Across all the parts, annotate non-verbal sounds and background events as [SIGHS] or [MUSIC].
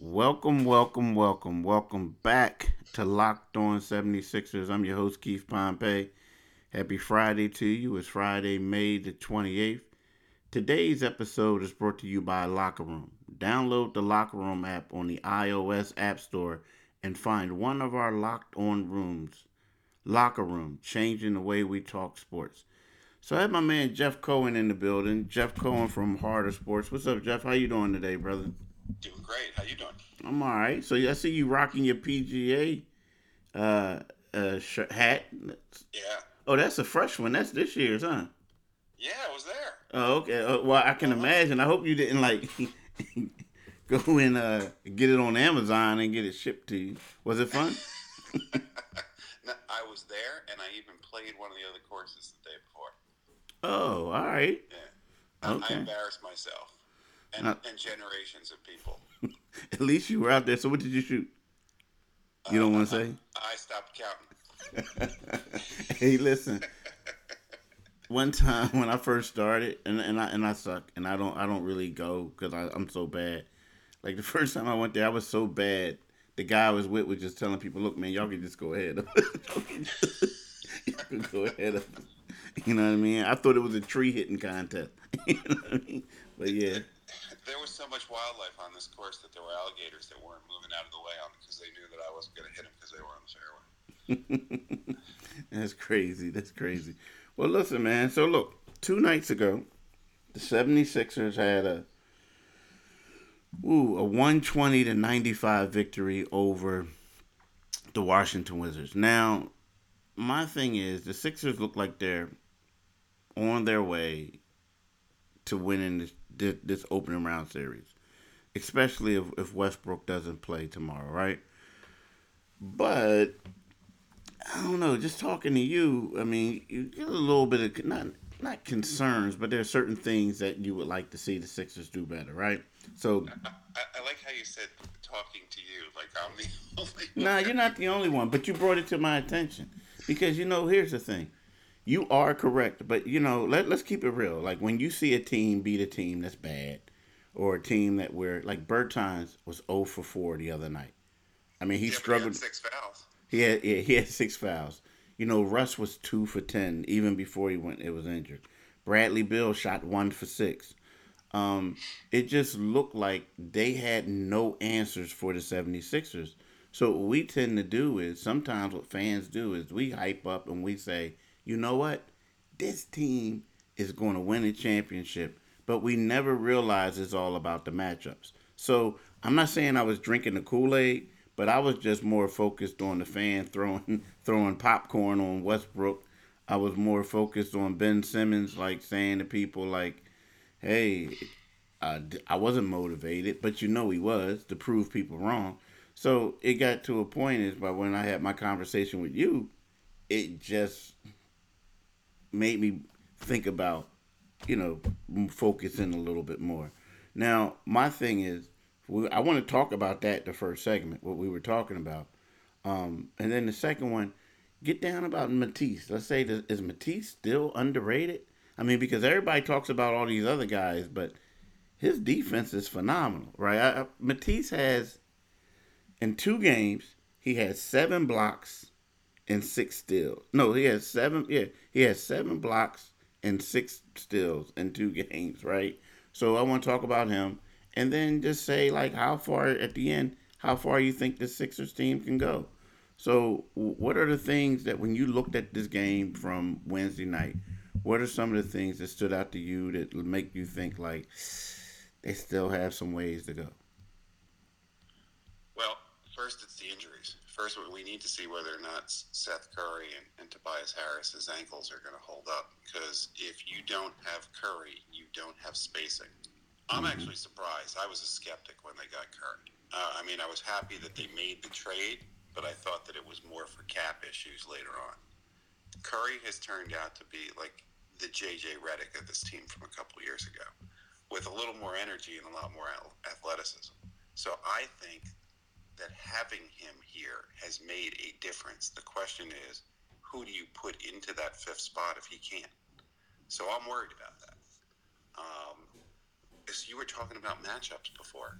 Welcome, welcome, welcome, welcome back to Locked On 76ers. I'm your host, Keith Pompey. Happy Friday to you. It's Friday, May the 28th. Today's episode is brought to you by Locker Room. Download the Locker Room app on the iOS App Store and find one of our locked on rooms. Locker Room, changing the way we talk sports. So I have my man Jeff Cohen in the building. Jeff Cohen from Harder Sports. What's up, Jeff? How you doing today, brother? Doing great. How you doing? I'm all right. So I see you rocking your PGA uh, uh, sh- hat. Yeah. Oh, that's a fresh one. That's this year's, huh? Yeah, I was there. Oh, okay. Uh, well, I can imagine. I hope you didn't like [LAUGHS] go and uh, get it on Amazon and get it shipped to you. Was it fun? [LAUGHS] [LAUGHS] No, I was there, and I even played one of the other courses the day before. oh, all right. Yeah. I- Okay. I embarrassed myself and, Uh, and generations of people. [LAUGHS] At least you were out there. So what did you shoot? You don't want to say? I stopped counting. [LAUGHS] hey, listen. [LAUGHS] One time when I first started, and and I and I suck, and I don't I don't really go because I'm so bad. Like the first time I went there, I was so bad. The guy I was with was just telling people, "Look, man, y'all can just go ahead. y'all, can y'all can go ahead." You know what I mean? I thought it was a tree hitting contest. you know what I mean? But yeah, There was so much wildlife on this course that there were alligators that weren't moving out of the way on because they knew that I wasn't going to hit them because they were on the fairway. [LAUGHS] That's crazy. That's crazy. Well, listen, man. So, look, two nights ago, the 76ers had a ooh, a 120 to 95 victory over the Washington Wizards. Now, my thing is, the Sixers look like they're on their way to winning this, this, this opening round series, especially if, if Westbrook doesn't play tomorrow, right? But I don't know. Just talking to you, I mean, you get a little bit of not not concerns, but there are certain things that you would like to see the Sixers do better, right? So, I, I like how you said talking to you like I'm the [LAUGHS] only nah, you're not the only one, but you brought it to my attention because you know, here's the thing. You are correct, but you know, let let's keep it real. Like when you see a team beat a team that's bad, or a team that where like Bertans was 0 for 4 the other night. I mean, he Yeah, but he had struggled. six fouls. He had yeah, he had six fouls. You know, Russ was two for ten even before he went. It was injured. Bradley Beal shot one for six. Um, it just looked like they had no answers for the 76ers. So what we tend to do is sometimes what fans do is we hype up and we say, you know what, this team is going to win a championship, but we never realize it's all about the matchups. So I'm not saying I was drinking the Kool Aid, but I was just more focused on the fan throwing [LAUGHS] throwing popcorn on Westbrook. I was more focused on Ben Simmons, like saying to people like, "Hey, I, I wasn't motivated, but you know he was to prove people wrong." So it got to a point is by when I had my conversation with you, it just made me think about, you know, focus in a little bit more. Now, my thing is, I want to talk about that the first segment, what we were talking about, um, and then the second one, get down about Matisse. Let's say, is Matisse still underrated? I mean, because everybody talks about all these other guys, but his defense is phenomenal, right? I, Matisse has in two games he has seven blocks and six steals. No, he has seven. Yeah, he has seven blocks and six steals in two [LAUGHS] games, right? So I want to talk about him, and then just say like how far at the end, how far you think the Sixers team can go. So what are the things that when you looked at this game from Wednesday night, what are some of the things that stood out to you that make you think like they still have some ways to go? Well, first it's the injuries. First, we need to see whether or not Seth Curry and, and Tobias Harris's ankles are going to hold up. Because if you don't have Curry, you don't have spacing. I'm actually surprised. I was a skeptic when they got Curry. Uh, I mean, I was happy that they made the trade, but I thought that it was more for cap issues later on. Curry has turned out to be like the JJ Redick of this team from a couple years ago, with a little more energy and a lot more athleticism. So I think that having him here has made a difference. The question is, who do you put into that fifth spot if he can't? So I'm worried about that. Um, you were talking about matchups before,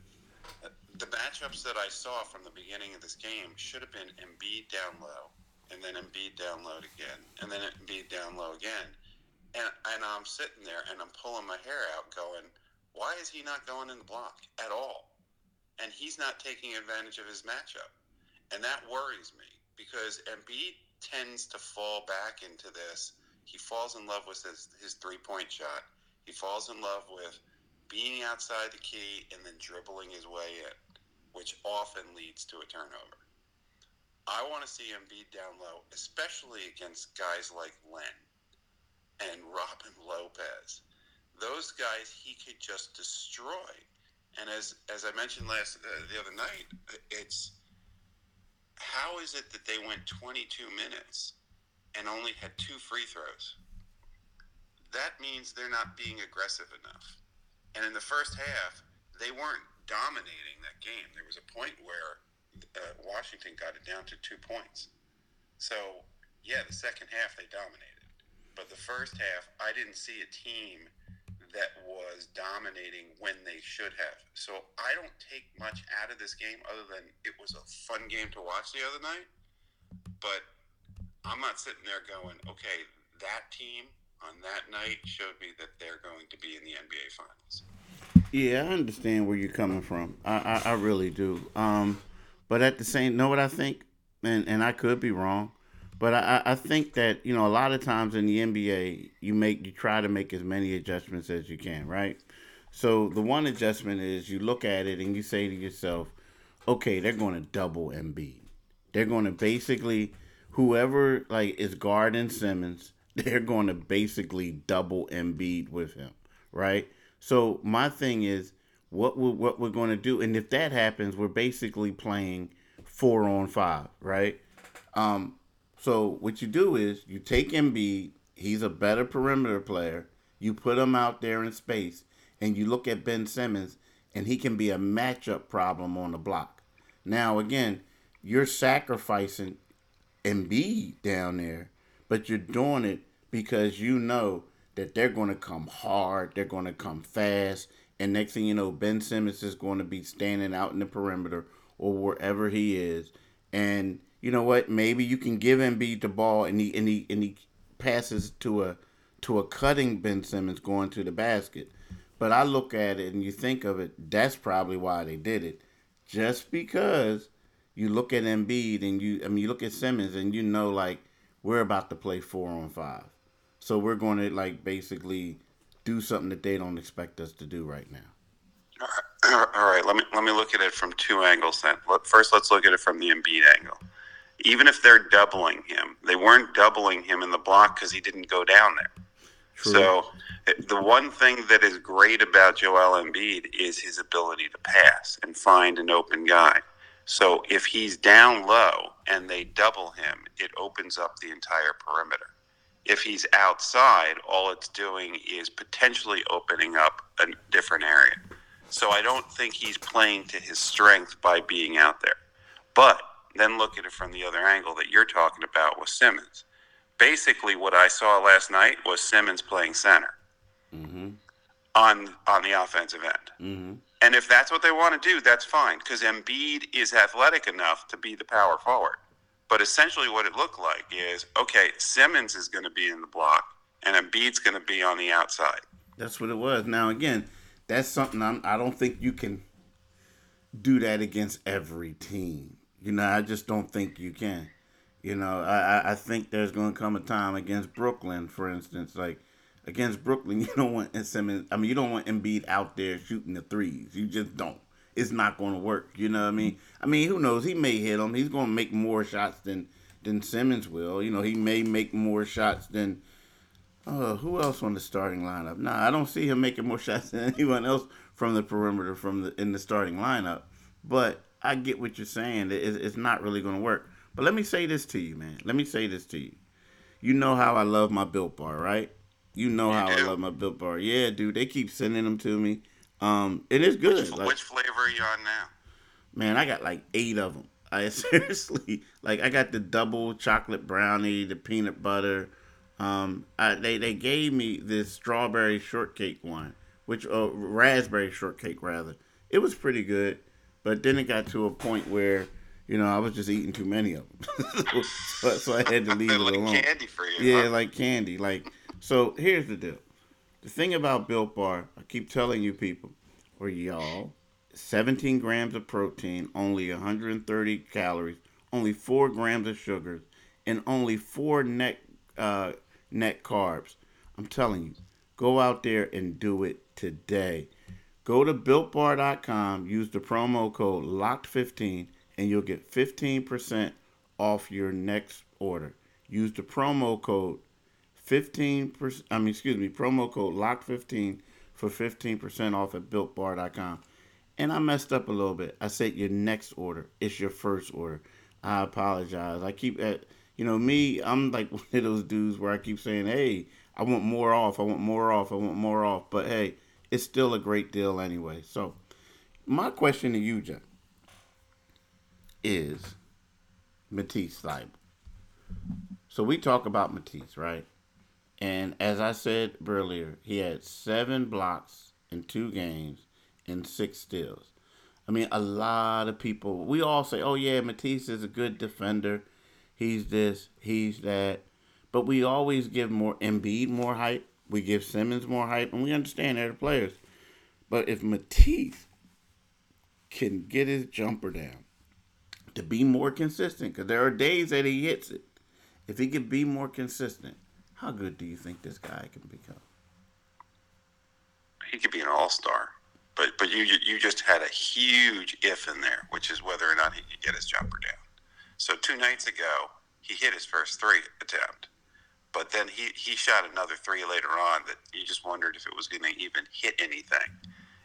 the matchups that I saw from the beginning of this game should have been Embiid down low, and then Embiid down low again, and then Embiid down low again. And, and I'm sitting there and I'm pulling my hair out going, why is he not going in the block at all? And he's not taking advantage of his matchup. And that worries me because Embiid tends to fall back into this. He falls in love with his, his three point shot. He falls in love with being outside the key and then dribbling his way in, which often leads to a turnover. I want to see Embiid down low, especially against guys like Len and [LAUGHS] Robin Lopez. Those guys he could just destroy. And as as I mentioned last uh, the other night, it's how is it that they went 22 minutes and only had two free throws? That means they're not being aggressive enough. And in the first half, they weren't dominating that game. There was a point where uh, Washington got it down to two points. So, yeah, the second half they dominated. But the first half, I didn't see a team that was dominating when they should have. So I don't take much out of this game other than it was a fun game to watch the other night. But I'm not sitting there going, okay, that team on that night showed me that they're going to be in the NBA Finals. Yeah, I understand where you're coming from. I, I, I really do. Um, but at the same, know what I think, and and I could be wrong. But I, I think that you know a lot of times in the NBA you make you try to make as many adjustments as you can, right? So the one adjustment is you look at it and you say to yourself, okay, they're going to double Embiid. They're going to basically whoever like is guarding Simmons, [LAUGHS] they're going to basically double Embiid with him, right? So my thing is what we what we're going to do, and if that happens, we're basically playing four on five, right? Um, so what you do is you take Embiid, he's a better perimeter player. You put him out there in space, and you look at Ben Simmons, and he can be a matchup problem on the block. Now again, you're sacrificing Embiid down there, but you're doing it because you know that they're going to come hard, they're going to come fast, and next thing you know, Ben Simmons is going to be standing out in the perimeter or wherever he is, and you know what? Maybe you can give Embiid the ball and he and he and he passes to a to a cutting Ben Simmons going to the basket. But I look at it and you think of it, that's probably why they did it. Just because you look at Embiid and you I mean you look at Simmons and you know like we're about to play four on five. So we're going to like basically do something that they don't expect us to do right now. All right, all right. let me let me look at it from two angles then. First, let's look at it from the Embiid angle even if they're doubling him, they weren't doubling him in the block because he didn't go down there. True. So eh, the one thing that is great about Joel Embiid is his ability to pass and find an open guy. So if he's down low and they double him, it opens up the entire perimeter. If he's outside, all it's doing is potentially opening up a different area. So I don't think he's playing to his strength by being out there. But then look at it from the other angle that you're talking about with Simmons. Basically, what I saw last night was Simmons playing center mm-hmm. on on the offensive end. Mm-hmm. And if that's what they want to do, that's fine because Embiid is athletic enough to be the power forward. But essentially, what it looked like is okay, Simmons is going to be in the block, and Embiid's going to be on the outside. That's what it was. Now, again, that's something I'm, I do not think you can do that against every team. You know, I just don't think you can. You know, I, I think there's going to come a time against Brooklyn, for instance, like against Brooklyn, [LAUGHS] you don't want Simmons. I mean, you don't want Embiid out there shooting the threes. You just don't. It's not going to work. You know what I mean? I mean, who knows? He may hit them. He's going to make more shots than than Simmons will. You know, he may make more shots than. Uh, who else on the starting lineup? Nah, I don't see him making more [LAUGHS] shots than anyone else from the perimeter from the in the starting lineup. But I get what you're saying. It's not really going to work. But let me say this to you, man. Let me say this to you. You know how I love my Built Bar, right? You know how I love my Built Bar. Yeah, dude. They keep sending them to me. Um, it is good. Which, like, which flavor are you on now? Man, I got like eight of them. I [LAUGHS] seriously like. I got the double chocolate brownie, the peanut butter. Um, I, they they gave me this strawberry shortcake one, which uh, raspberry shortcake rather. It was pretty good. But then it got to a point where you know, I was just eating too many of them, [LAUGHS] so, so, I had to leave it [LAUGHS] like alone. candy for you. Yeah, huh? like candy. Like so. Here's the deal. The thing about Built Bar, I keep telling you people, or y'all, 17 grams of protein, only 130 calories, only four grams of sugars, and only four net uh, net carbs. I'm telling you, go out there and do it today. Go to builtbar.com, use the promo code LOCKED15 and you'll get 15% off your next order. Use the promo code 15%, I mean, excuse me, promo code LOCKED15 for 15% off at builtbar.com. And I messed up a little bit. I said your next order. It's your first order. I apologize. I keep at, you know, me, I'm like [LAUGHS] one of those dudes where I keep saying, hey, I want more off. I want more off. I want more off. But hey, it's still a great deal anyway. So, my question to you, Jeff is Matisse Thybulle. So we talk about Matisse, right? And as I said earlier, he had seven blocks in two games and six steals. I mean, a lot of people, we all say, oh, yeah, Matisse is a good defender. He's this, he's that. But we always give more Embiid more hype. We give Simmons more hype, and we understand they're the players. But if Matisse can get his jumper down, to be more consistent because there are days that he hits it. If he could be more consistent, how good do you think this guy can become? He could be an all star, but but you you just had a huge if in there, which is whether or not he could get his jumper down. So two nights ago, he hit his first three attempt, but then he he shot another three later on that you just wondered if it was going to even hit anything.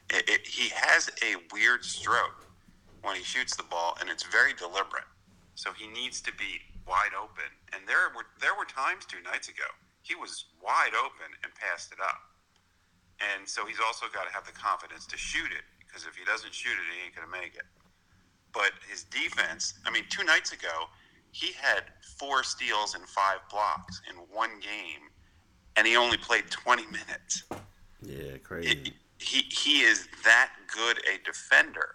It, it, he has a weird stroke when he shoots the ball, and it's very deliberate. So he needs to be wide open. And there were there were times two nights ago he was wide open and passed it up. And so he's also got to have the confidence to shoot it because if he doesn't shoot it, he ain't going to make it. But his defense, I mean, two nights ago, he had four steals and five blocks in one game, and he only played 20 minutes. Yeah, crazy. It, he, he is that good a defender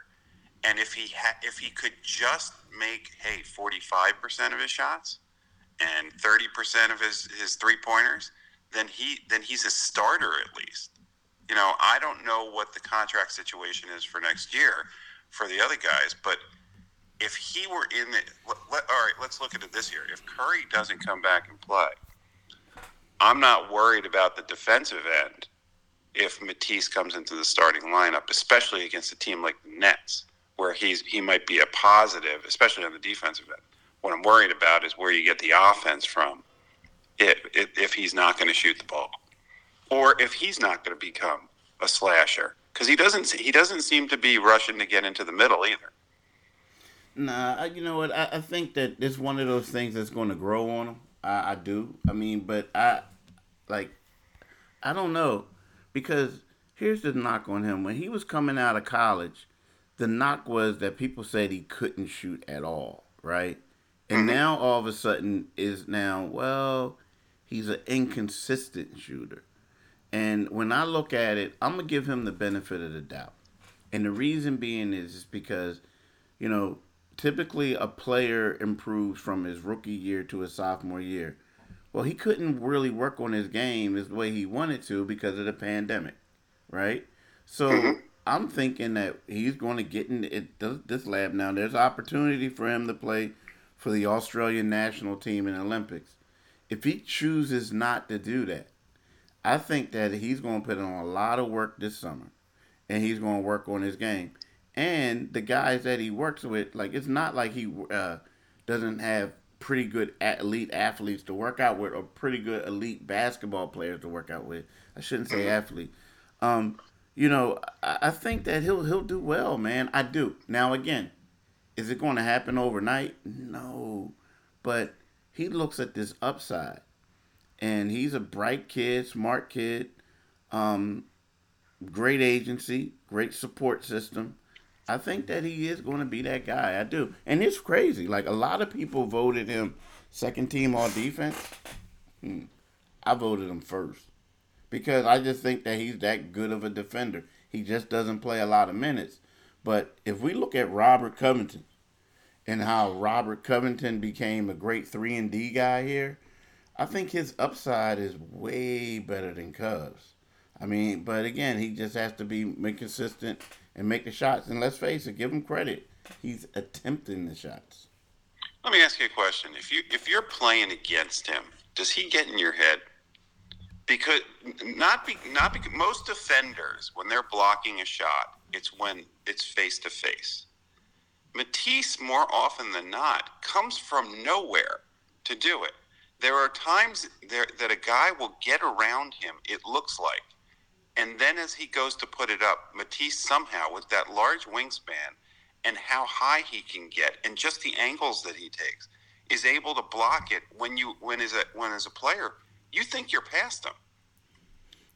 and if he ha- if he could just make hey 45% of his shots and 30% of his his three pointers, then he then he's a starter at least. You know, I don't know what the contract situation is for next year for the other guys, but if he were in the let, let, all right, let's look at it this year. If Curry doesn't come back and play, I'm not worried about the defensive end if Matisse comes into the starting lineup, especially against a team like the Nets where he's he might be a positive, especially on the defensive end. What I'm worried about is where you get the offense from if, if, if he's not going to shoot the ball, or if he's not going to become a slasher because he doesn't he doesn't seem to be rushing to get into the middle either. Nah, you know what? I, I think that it's one of those things that's going to grow on him. I, I do. I mean, but I like I don't know because here's the knock on him when he was coming out of college the knock was that people said he couldn't shoot at all, right? And mm-hmm. now all of a sudden is now, well, he's an inconsistent shooter. And when I look at it, I'm gonna give him the benefit of the doubt. And the reason being is, is because, you know, typically a player improves from his rookie year to his sophomore year. Well, he couldn't really work on his game the way he wanted to because of the pandemic, right? So mm-hmm. I'm thinking that he's going to get in it, this lab now. There's opportunity for him to play for the Australian national team in Olympics. If he chooses not to do that, I think that he's going to put in a lot of work this summer, and he's going to work on his game. And the guys that he works with, like it's not like he uh, doesn't have pretty good elite athletes to work out with, or pretty good elite basketball players to work out with. I shouldn't say athlete. Um, you know, I think that he'll he'll do well, man. I do. Now again, is it going to happen overnight? No, but he looks at this upside, and he's a bright kid, smart kid, um, great agency, great support system. I think that he is going to be that guy. I do, and it's crazy. Like a lot of people voted him second team all defense. Hmm. I voted him first because I just think that he's that good of a defender. He just doesn't play a lot of minutes. But if we look at Robert Covington and how Robert Covington became a great three and D guy here, I think his upside is way better than Cubs. I mean, but again, he just has to be consistent and make the shots. And let's face it, give him credit. He's attempting the shots. Let me ask you a question. If you if you're playing against him, does he get in your head? Because not be not because most defenders when they're blocking a shot, it's when it's face to face. Matisse more often than not comes from nowhere to do it. There are times there that a guy will get around him. It looks like and then as he goes to put it up, Matisse somehow, with that large wingspan and how high he can get and just the angles that he takes, is able to block it when you when as a when as a player, you think you're past him.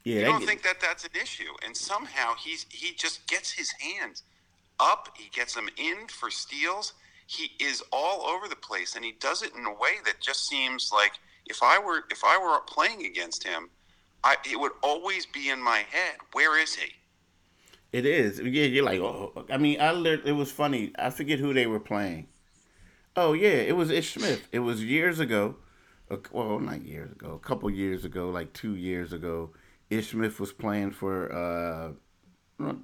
Yeah, you don't get... think that that's an issue, and somehow he's he just gets his hands up. He gets them in for steals. He is all over the place, and he does it in a way that just seems like if I were if I were playing against him, I, it would always be in my head. Where is he? It is. Yeah, you're like, oh. I mean, I learned, it was funny. I forget who they were playing. Oh yeah, it was Ish Smith. It was years ago. Well, not years ago. A couple years ago, like two years ago. Ish Smith was playing for. uh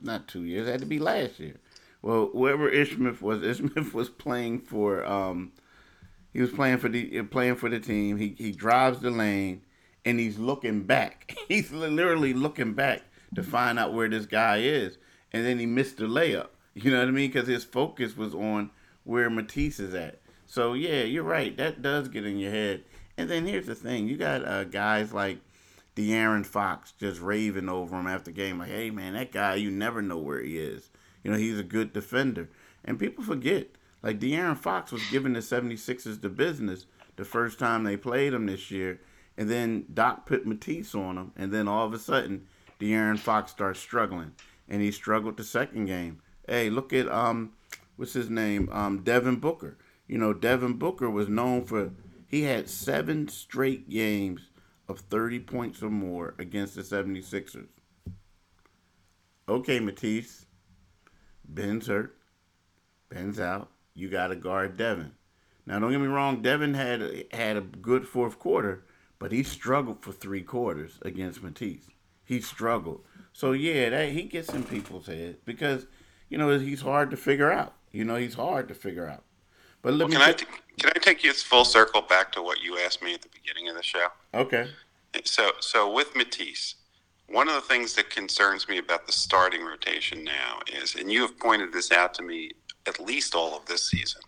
Not two years. It had to be last year. Well, whoever Ish Smith was, [LAUGHS] Ish Smith was playing for. um He was playing for the playing for the team. He he drives the lane and he's looking back. [LAUGHS] He's literally looking back to find out where this guy is, and then he missed the layup. You know what I mean? Because his focus was on where Matisse is at. So yeah, you're right. That does get in your head. And then here's the thing: you got uh, guys like De'Aaron Fox just raving over him after game, like, "Hey man, that guy, you never know where he is. You know, he's a good defender." And people forget, like De'Aaron Fox was giving the 76ers the business the first time they played him this year, and then Doc put Matisse on him, and then all of a sudden, De'Aaron Fox starts struggling, and he struggled the second game. Hey, look at um, what's his name? Um, Devin Booker. You know, Devin Booker was known for he had seven straight games of 30 points or more against the 76ers. Okay, Matisse. Ben's hurt. Ben's out. You got to guard Devin. Now, don't get me wrong. Devin had had a good fourth quarter, but he struggled for three quarters against Matisse. He struggled. So yeah, that he gets in people's heads because you know he's hard to figure out. You know he's hard to figure out. But let well, me. Can, t- I t- can I take you full circle back to what you asked me at the beginning of the show? Okay. So so with Matisse, one of the things that concerns me about the starting rotation now is, and you have pointed this out to me at least all of this season,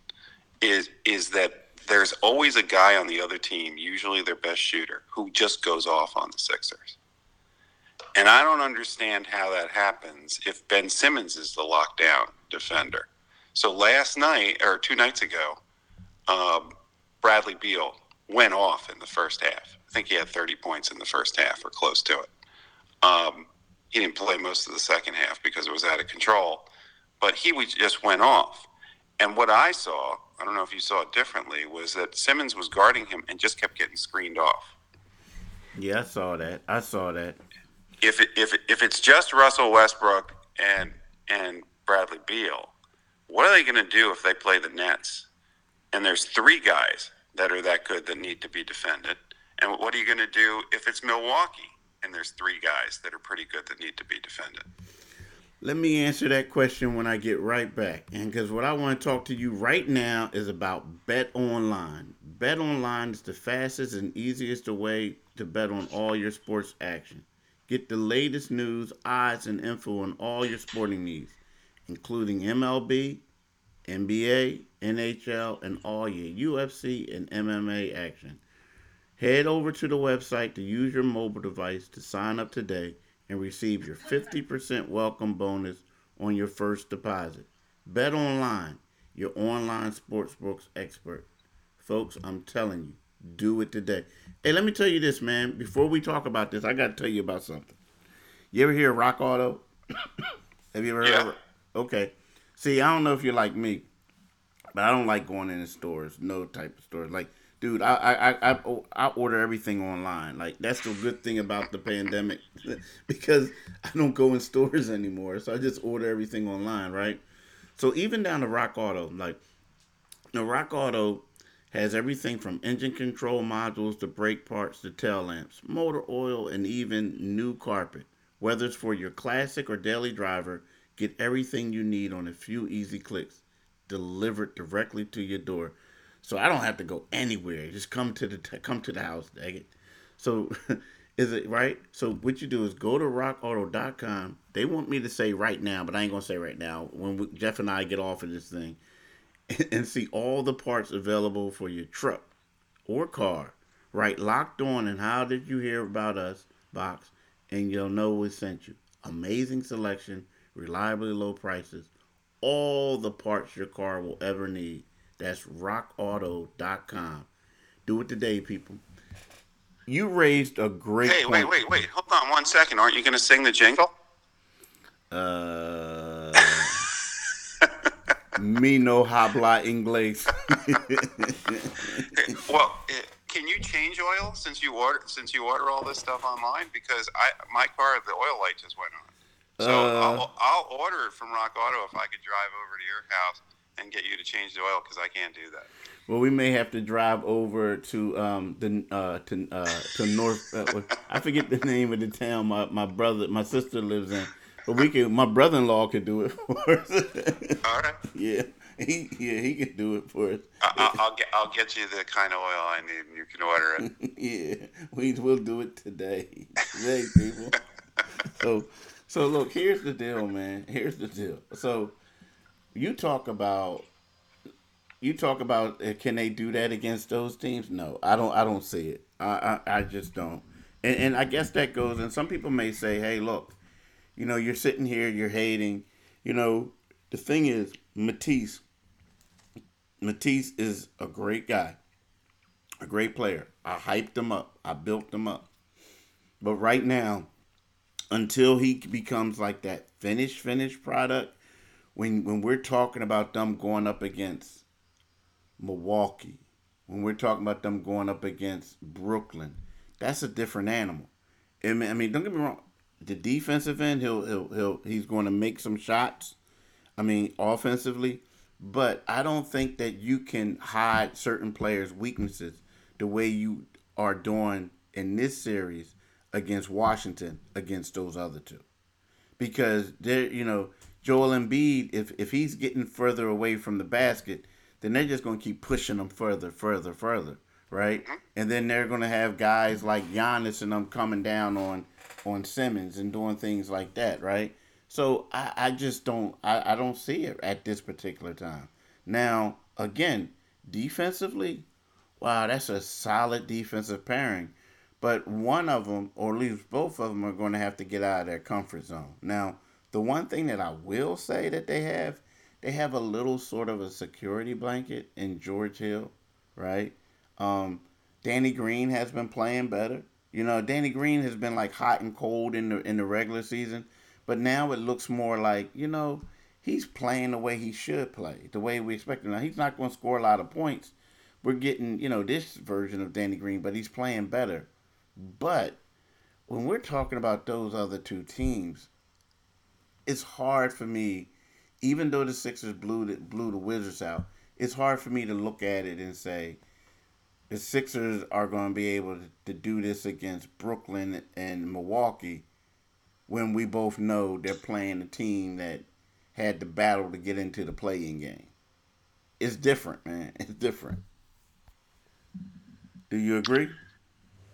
is is that there's always a guy on the other team, usually their best shooter, who just goes off on the Sixers. And I don't understand how that happens if Ben Simmons is the lockdown defender. So last night, or two nights ago, um, Bradley Beal went off in the first half. I think he had 30 points in the first half or close to it. Um, he didn't play most of the second half because it was out of control, but he just went off. And what I saw I don't know if you saw it differently, was that Simmons was guarding him and just kept getting screened off. Yeah, I saw that. I saw that. If it, if it, if it's just Russell Westbrook and and Bradley Beal, what are they going to do if they play the Nets? And there's three guys that are that good that need to be defended. And what are you going to do if it's Milwaukee and there's three guys that are pretty good that need to be defended? Let me answer that question when I get right back. And because what I want to talk to you right now is about Bet Online. Bet Online is the fastest and easiest way to bet on all your sports action. Get the latest news, odds, and info on all your sporting needs, including MLB, NBA, NHL, and all your UFC and MMA action. Head over to the website to use your mobile device to sign up today and receive your 50% welcome bonus on your first deposit. Bet online, your online sportsbooks expert. Folks, I'm telling you, do it today. Hey, let me tell you this, man. Before we talk about this, I got to tell you about something. You ever hear Rock Auto? [COUGHS] Have you ever yeah. heard of it? Okay. See, I don't know if you're like me, but I don't like going in stores, no type of stores. Like dude, I, I I I order everything online. Like that's the good thing about the pandemic, [LAUGHS] because I don't go in stores anymore. So I just order everything online, right? So even down to Rock Auto, like the Rock Auto has everything from engine control modules to brake parts to tail lamps, motor oil, and even new carpet. Whether it's for your classic or daily driver, get everything you need on a few easy clicks, delivered directly to your door. So I don't have to go anywhere. Just come to the come to the house, dang it. So [LAUGHS] is it right? So what you do is go to rockauto.com. They want me to say right now, but I ain't gonna say right now. When we, Jeff and I get off of this thing, [LAUGHS] and see all the parts available for your truck or car. Right, locked on and how did you hear about us box, and you'll know we sent you. Amazing selection, reliably low prices, all the parts your car will ever need. That's rockauto.com. Do it today, people. You raised a great Hey, wait, point. wait, wait. Hold on one second. Aren't you going to sing the jingle? Uh, [LAUGHS] me no habla inglés. [LAUGHS] Well, eh, can you change oil since you order since you order all this stuff online? Because I my car the oil light just went on. So Uh. I'll, I'll order it from Rock Auto if I could drive over to your house and get you to change the oil because I can't do that. Well, we may have to drive over to um the uh to uh to North. Uh, I forget the name of the town my my brother my sister lives in, but we can. My brother-in-law could do it [LAUGHS] for us. All right, yeah, he yeah he could do it for us. I, I- I'll get I'll get you the kind of oil I need, and you can order it. [LAUGHS] yeah, we will do it today. Today, people. [LAUGHS] so, so look, here's the deal, man. Here's the deal. So, you talk about, you talk about, uh, can they do that against those teams? No, I don't. I don't see it. I, I, I just don't. And, and I guess that goes. And some people may say, hey, look, you know, you're sitting here, you're hating. You know, the thing is, Matisse. Matisse is a great guy a great player. I hyped him up. I built him up. But right now, until he becomes like that finished finished product, when when we're talking about them going up against Milwaukee, when we're talking about them going up against Brooklyn, that's a different animal. I mean, I mean don't get me wrong. The defensive end, he'll he'll he'll he's going to make some shots. I mean, offensively, but I don't think that you can hide certain players' weaknesses the way you are doing in this series against Washington against those other two. Because they're, you know, Joel Embiid, if if he's getting further away from the basket, then they're just going to keep pushing him further, further, further, right? And then they're going to have guys like Giannis and them coming down on on Simmons and doing things like that, right? So I, I just don't I, I don't see it at this particular time. Now, again, defensively, wow, that's a solid defensive pairing. But one of them, or at least both of them, are going to have to get out of their comfort zone. Now, the one thing that I will say that they have, they have a little sort of a security blanket in George Hill, right? Um, Danny Green has been playing better. You know, Danny Green has been like hot and cold in the in the regular season, but now it looks more like you know he's playing the way he should play, the way we expect him. Now he's not going to score a lot of points. We're getting you know this version of Danny Green, but he's playing better. But when we're talking about those other two teams, it's hard for me, even though the Sixers blew the, blew the Wizards out, it's hard for me to look at it and say the Sixers are going to be able to, to do this against Brooklyn and Milwaukee when we both know they're playing a team that had to battle to get into the playing game. It's different, man. [LAUGHS] It's different. Do you agree?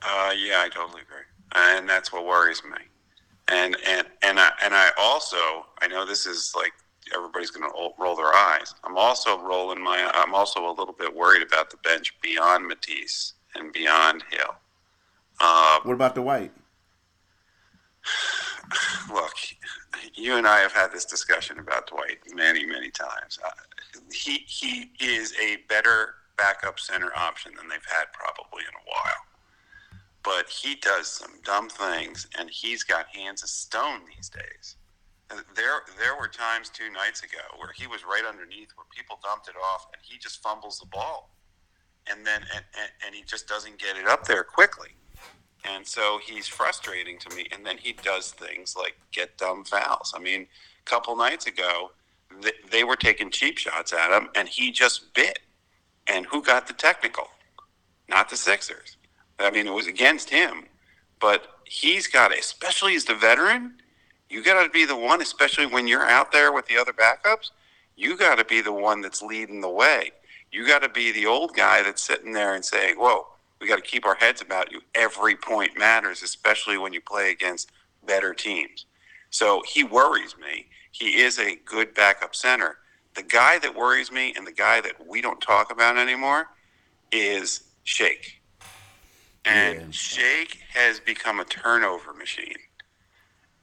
Uh, yeah, I totally agree, and that's what worries me. And and and I and I also I know this is like everybody's going to roll their eyes. I'm also rolling my. I'm also a little bit worried about the bench beyond Matisse and beyond Hill. Uh, What about the [SIGHS] Dwight? look, you and I have had this discussion about Dwight many, many times. Uh, he he is a better backup center option than they've had probably in a while. But he does some dumb things, and he's got hands of stone these days. There, there were times two nights ago where he was right underneath, where people dumped it off, and he just fumbles the ball, and then and, and, and he just doesn't get it up there quickly. And so he's frustrating to me. And then he does things like get dumb fouls. I mean, a couple nights ago, they, they were taking cheap shots at him, and he just bit. And who got the technical? Not the Sixers. I mean, it was against him, but he's got, especially as the veteran, you got to be the one, especially when you're out there with the other backups. You got to be the one that's leading the way. You got to be the old guy that's sitting there and saying, "Whoa, we got to keep our heads about you. Every point matters, especially when you play against better teams." So he worries me. He is a good backup center. The guy that worries me and the guy that we don't talk about anymore is Shake. And yeah. Shake has become a turnover machine.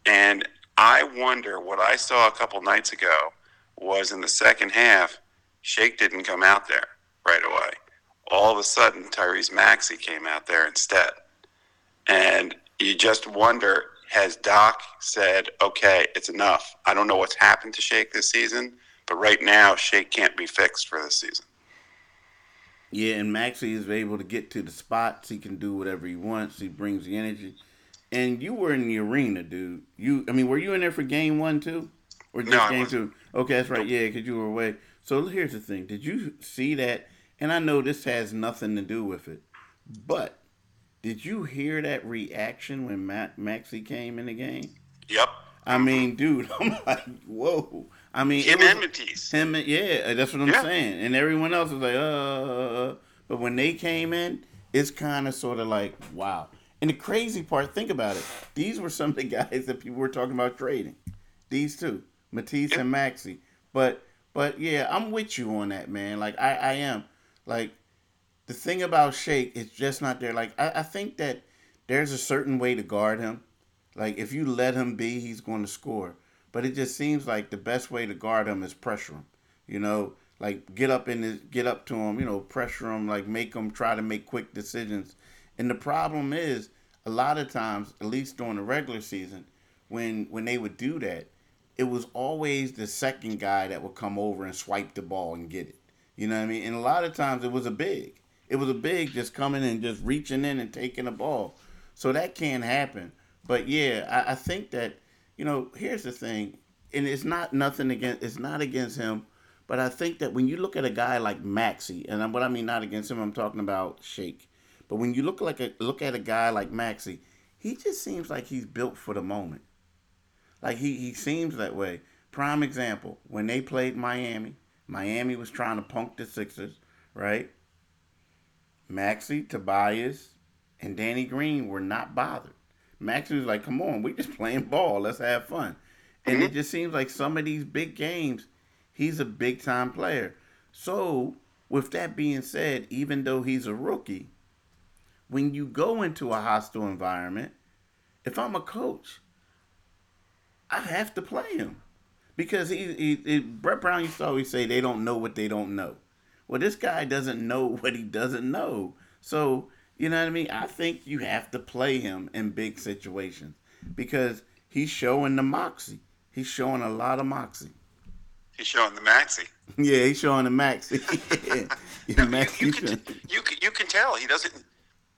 And I wonder what I saw a couple nights ago was in the second half, Shake didn't come out there right away. All of a sudden, Tyrese Maxey came out there instead. And you just wonder has Doc said, okay, it's enough? I don't know what's happened to Shake this season, but right now, Shake can't be fixed for this season. Yeah, and Maxey is able to get to the spots. He can do whatever he wants. He brings the energy. And you were in the arena, dude. You, I mean, were you in there for game one too, or just no, game two? Okay, that's right. Yeah, because you were away. So here's the thing: Did you see that? And I know this has nothing to do with it, but did you hear that reaction when Matt came in the game? Yep. I mean, dude, [LAUGHS] I'm like, whoa. I mean, him and Matisse. Him, yeah, that's what I'm yeah. saying. And everyone else was like, uh. But when they came in, it's kind of sort of like, wow. And the crazy part, think about it. These were some of the [LAUGHS] guys that people were talking about trading. These two, Matisse yep. and Maxey. But, but yeah, I'm with you on that, man. Like I, I am. Like the thing about Shake is just not there. Like I, I think that there's a certain way to guard him. Like if you let him be, he's going to score. But it just seems like the best way to guard him is pressure him. You know, like get up in his, get up to him. You know, pressure him. Like make him try to make quick decisions. And the problem is, a lot of times, at least during the regular season, when when they would do that, it was always the second guy that would come over and swipe the ball and get it. You know what I mean? And a lot of times it was a big. It was a big just coming and just reaching in and taking the ball. So that can't happen. But yeah, I, I think that, you know, here's the thing, and it's not nothing against it's not against him, but I think that when you look at a guy like Maxey, and what I mean not against him, I'm talking about Shake. But when you look like a look at a guy like Maxey, he just seems like he's built for the moment. Like he, he seems that way. Prime example, when they played Miami, Miami was trying to punk the Sixers, right? Maxey, Tobias, and Danny Green were not bothered. Maxey was like, come on, we just playing ball. Let's have fun. And it mm-hmm. just seems like some of these big games, he's a big time player. So, with that being said, even though he's a rookie, when you go into a hostile environment, if I'm a coach, I have to play him because he, he, he Brett Brown used to always say they don't know what they don't know. Well, this guy doesn't know [LAUGHS] what he doesn't know. So, you know what I mean? I think you have to play him in big situations because he's showing the moxie. He's showing a lot of moxie. He's showing the maxi. [LAUGHS] yeah, he's showing the maxi. [LAUGHS] [LAUGHS] yeah, no, maxi you, you, can, you, can, you can tell he doesn't.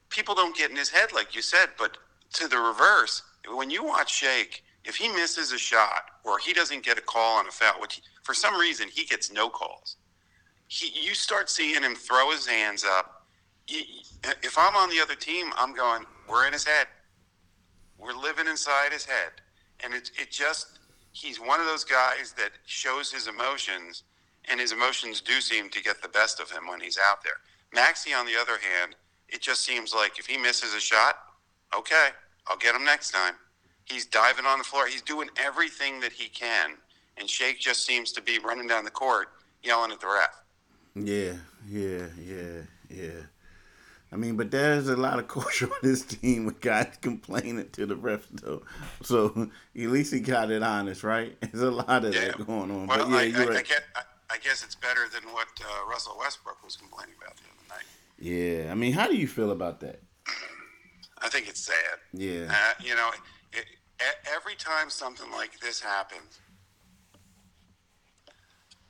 People don't get in his head like you said, but to the reverse, when you watch Shake, if he misses a shot or he doesn't get a call on a foul, which he, for some reason he gets no calls, he, you start seeing him throw his hands up. If I'm on the other team, I'm going, we're in his head. We're living inside his head. And it, it just, he's one of those guys that shows his emotions, and his emotions do seem to get the best of him when he's out there. Maxey, on the other hand, it just seems like if he misses a shot, okay, I'll get him next time. He's diving on the floor. He's doing everything that he can. And Shake just seems to be running down the court yelling at the ref. Yeah, yeah, yeah, yeah. I mean, but there's a lot of culture on this team with guys [LAUGHS] complaining to the refs, though. So at least he got it honest, right? [LAUGHS] There's a lot of yeah. that going on. Well, but yeah, I, you're I, right. I, guess, I, guess it's better than what uh, Russell Westbrook was complaining about the other night. Yeah, I mean, how do you feel about that? I think it's sad. Yeah. Uh, you know, it, every time something like this happens,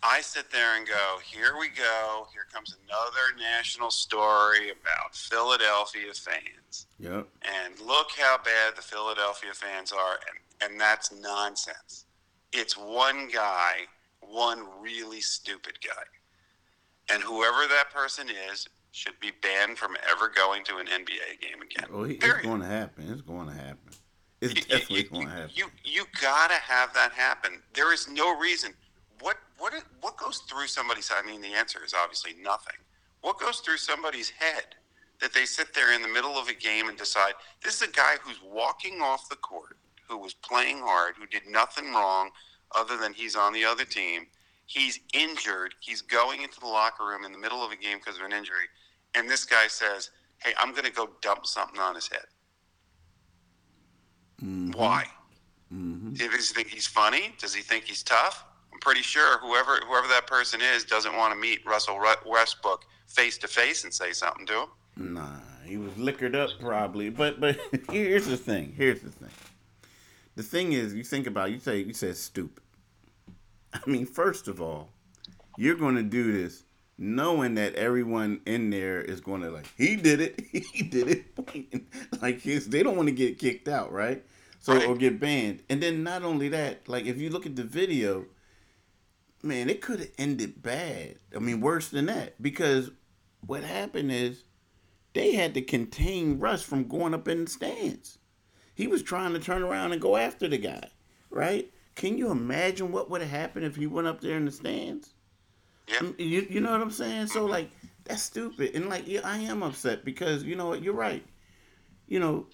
I sit there and go, here we go. Here comes another national story about Philadelphia fans. Yep. And look how bad the Philadelphia fans are. And, and that's nonsense. It's one guy one really stupid guy. And whoever that person is should be banned from ever going to an NBA game again. Oh, well, it's going to happen. It's going to happen. It's you, definitely you, going to happen. You you gotta have that happen. There is no reason. What what what goes through somebody's? I mean, the answer is obviously nothing. What goes through somebody's head that they sit there in the middle of a game and decide this is a guy who's walking off the court, who was playing hard, who did nothing wrong other than he's on the other team. He's injured. He's going into the locker room in the middle of a game because of an injury, and this guy says, "Hey, I'm going to go dump something on his head." Mm-hmm. Why? Mm-hmm. Does he think he's funny? Does he think he's tough? I'm pretty sure whoever whoever that person is doesn't want to meet Russell Westbrook face to face and say something to him. Nah, he was liquored up probably. But but [LAUGHS] here's the thing. Here's the thing. The thing is, you think about it, you say you said stupid. I mean, first of all, you're going to do this knowing that everyone in there is going to like he did it, [LAUGHS] he did it, [LAUGHS] like his, they don't want to get kicked out, right? So right. or get banned. And then not only that, like if you look at the video, man, it could have ended bad. I mean, worse than that because what happened is they had to contain Russ from going up in the stands. He was trying to turn around and go after the guy, right? Can you imagine what would have happened if he went up there in the stands? Yeah. Mm, you, you know what I'm saying? So like that's stupid. And like yeah, I am upset because you know what, you're right. You know,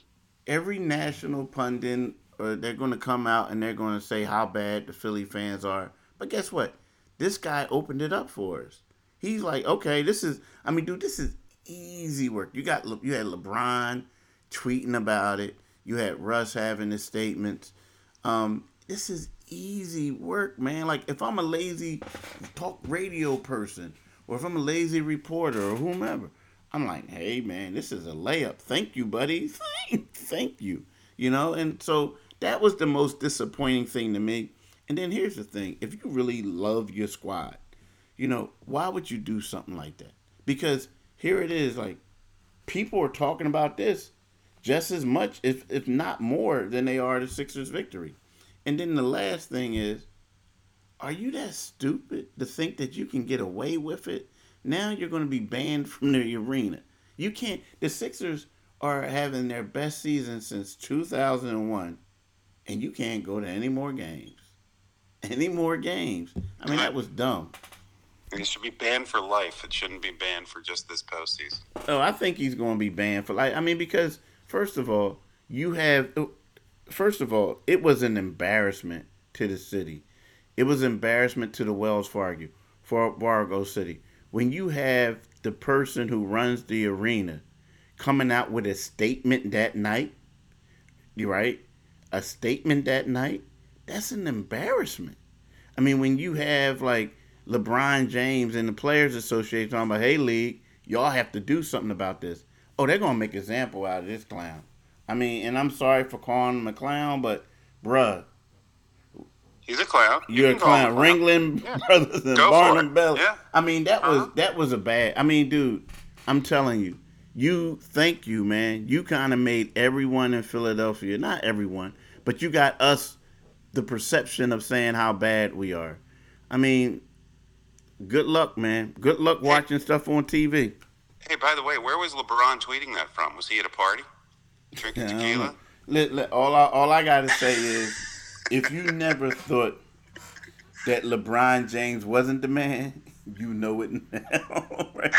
every national pundit or they're gonna come out and they're gonna say how bad the Philly fans are. But guess what? This guy opened it up for us. He's like, okay, this is I mean, dude, this is easy work. You got you had LeBron tweeting about it. You had Russ having his statements. Um, this is easy work, man. Like if I'm a lazy talk radio person, or if I'm a lazy reporter or whomever, I'm like, hey man, this is a layup. Thank you, buddy. [LAUGHS] Thank you. You know, and so that was the most disappointing thing to me. And then here's the thing: if you really love your squad, you know, why would you do something like that? Because here it is, like people are talking about this just as much, if if not more, than they are the Sixers' victory. And then the last thing is, are you that stupid to think that you can get away with it? Now you're going to be banned from the arena. You can't. The Sixers are having their best season since 2001, and you can't go to any more games. [LAUGHS] Any more games. I mean, that was dumb. He should be banned for life. It shouldn't be banned for just this postseason. Oh, I think he's going to be banned for life. I mean, because first of all, you have oh, first of all, it was an embarrassment to the city. It was embarrassment to the Wells Fargo, for Fargo City. When you have the person who runs the arena coming out with a statement that night, you right? A statement that night, that's an embarrassment. I mean, when you have like LeBron James and the Players Association talking about, hey, league, y'all have to do something about this. Oh, they're gonna make an example out of this clown. I mean, and I'm sorry for calling him a clown, but bruh. He's a clown. You're a clown. Ringling yeah. [LAUGHS] Brothers and Go Barnum Bell. Yeah. I mean, that uh-huh. was that was a bad. I mean, dude, I'm telling you, you thank you, man. You kind of made everyone in Philadelphia, not everyone, but you got us the perception of saying how bad we are. I mean, good luck, man. Good luck watching hey, stuff on TV. Hey, by the way, where was LeBron tweeting that from? Was he at a party? Drinking [LAUGHS] yeah, tequila. Let, let, all I all I gotta say is, if you never thought that LeBron James wasn't the man, you know it now, [LAUGHS] right?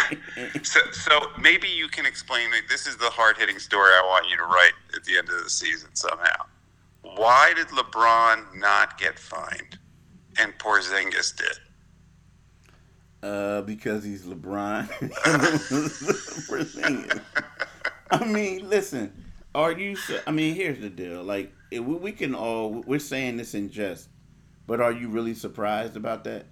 So, so maybe you can explain. That this is the hard hitting story I want you to write at the end of the season somehow. Why did LeBron not get fined, and Porzingis did? Uh, because he's LeBron. [LAUGHS] [LAUGHS] Porzingis. I mean, listen are you? I mean, here's the deal. Like, we, we can all we're saying this in jest, but are you really surprised about that?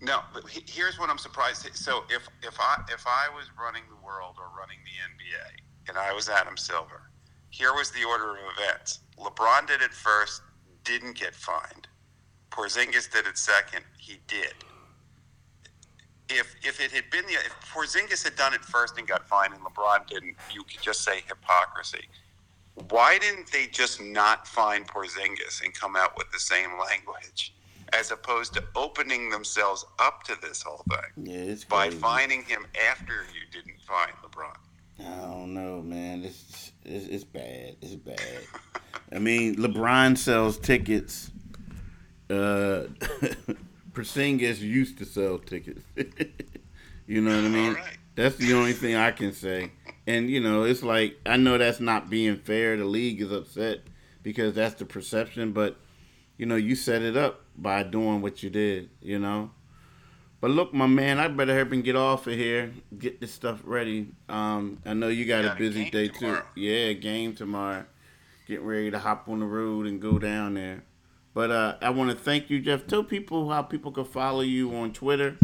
No, but here's what I'm surprised. So if if I if I was running the world or running the NBA and I was Adam Silver, here was the order of events. LeBron did it first, didn't get fined. Porzingis did it second, he did. If if it had been the if Porzingis had done it first and got fined and LeBron didn't, you could just say hypocrisy. Why didn't they just not find Porzingis and come out with the same language as opposed to opening themselves up to this whole thing Yeah, by finding him after you didn't find LeBron. I don't know, man. It's it's, it's bad. It's bad. [LAUGHS] I mean, LeBron sells tickets. Uh, [LAUGHS] Porzingis used to sell tickets. [LAUGHS] you know what I mean? Right. That's the only thing I can say. And you know, it's like I know that's not being fair. The league is upset because that's the perception, but you know, you set it up by doing what you did. You know. But look, my man, I better help and get off of here. Get this stuff ready. Um, I know you got You a got a busy game day tomorrow. too. Yeah, game tomorrow. Getting ready to hop on the road and go down there. But uh, I want to thank you, Jeff. Tell people how people can follow you on Twitter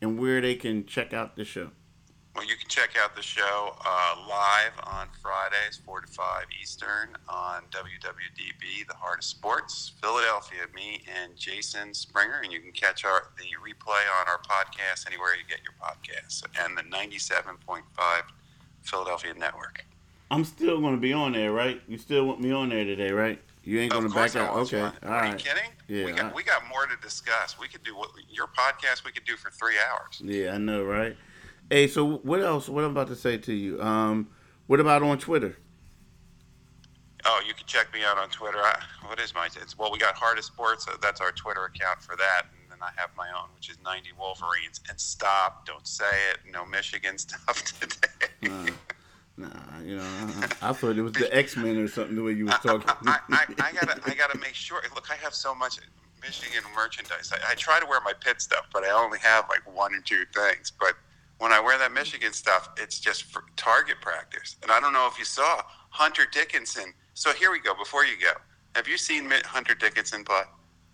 and where they can check out the show. Well, you can check out the show uh, live on Fridays, 4 to 5 Eastern, on WWDB, The Heart of Sports, Philadelphia. Me and Jason Springer, and you can catch our the replay on our podcast anywhere you get your podcasts, and the 97.5 Philadelphia network. I'm still going to be on there, right? You still want me on there today, right? You ain't going to back out. Okay, all Are you kidding? Yeah, we got, we got more to discuss. We could do what your podcast. We could do for three hours. Yeah, I know, right? Hey, so what else? What I'm about to say to you? Um, what about on Twitter? Oh, you can check me out on Twitter. I, what is my? It's, well, we got Heart of Sports. Uh, that's our Twitter account for that, and then I have my own, which is 90 Wolverines. And stop! Don't say it. No Michigan [LAUGHS] stuff today. Uh, nah, you know, uh-uh. I thought it was the X Men or something. The way you was talking. I, I, I gotta, I gotta make sure. Look, I have so much Michigan merchandise. I, I try to wear my pit stuff, but I only have like one or two things. But when I wear that Michigan stuff, it's just for target practice. And I don't know if you saw Hunter Dickinson. So here we go. Before you go, have you seen Hunter Dickinson play?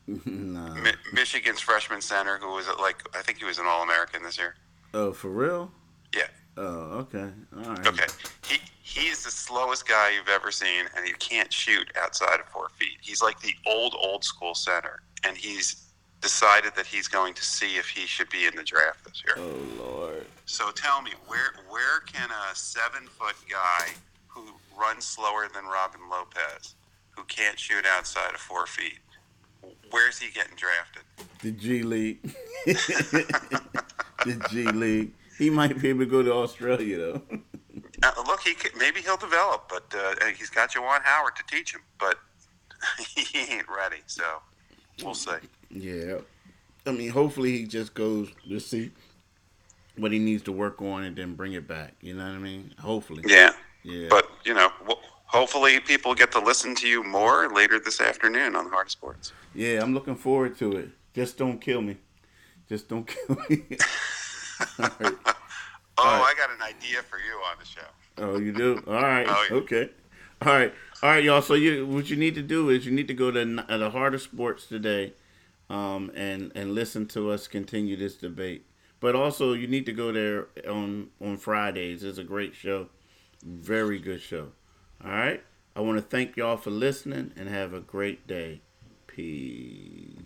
[LAUGHS] nah. Mi- Michigan's freshman center, who was like, I think he was an All American this year. Oh, for real? Yeah. Oh, okay. All right. Okay. He he's the slowest guy you've ever seen, and he can't shoot outside of four feet. He's like the old old school center, and he's decided that he's going to see if he should be in the draft this year. Oh Lord. So tell me, where where can a seven foot guy who runs slower than Robin Lopez, who can't shoot outside of four feet, where's he getting drafted? The G League. [LAUGHS] the G League. He might be able to go to Australia though. [LAUGHS] Uh, look, he could, maybe he'll develop, but uh, he's got Juwan Howard to teach him, but [LAUGHS] he ain't ready. So we'll see. yeah. I mean, hopefully he just goes to see what he needs to work on and then bring it back. You know what I mean? Hopefully. Yeah, Yeah. but you know, hopefully people get to listen to you more later this afternoon on Hard Sports. Yeah, I'm looking forward to it. Just don't kill me. Just don't [LAUGHS] kill me. Right. Oh, right. I got an idea for you on the show. Oh, you do? All right. Oh, yeah. Okay. All right. All right, y'all. So you, what you need to do is you need to go to uh, the Heart of Sports today, um, and and listen to us continue this debate. But also, you need to go there on on Fridays. It's a great show, very good show. All right. I want to thank y'all for listening and have a great day. Peace.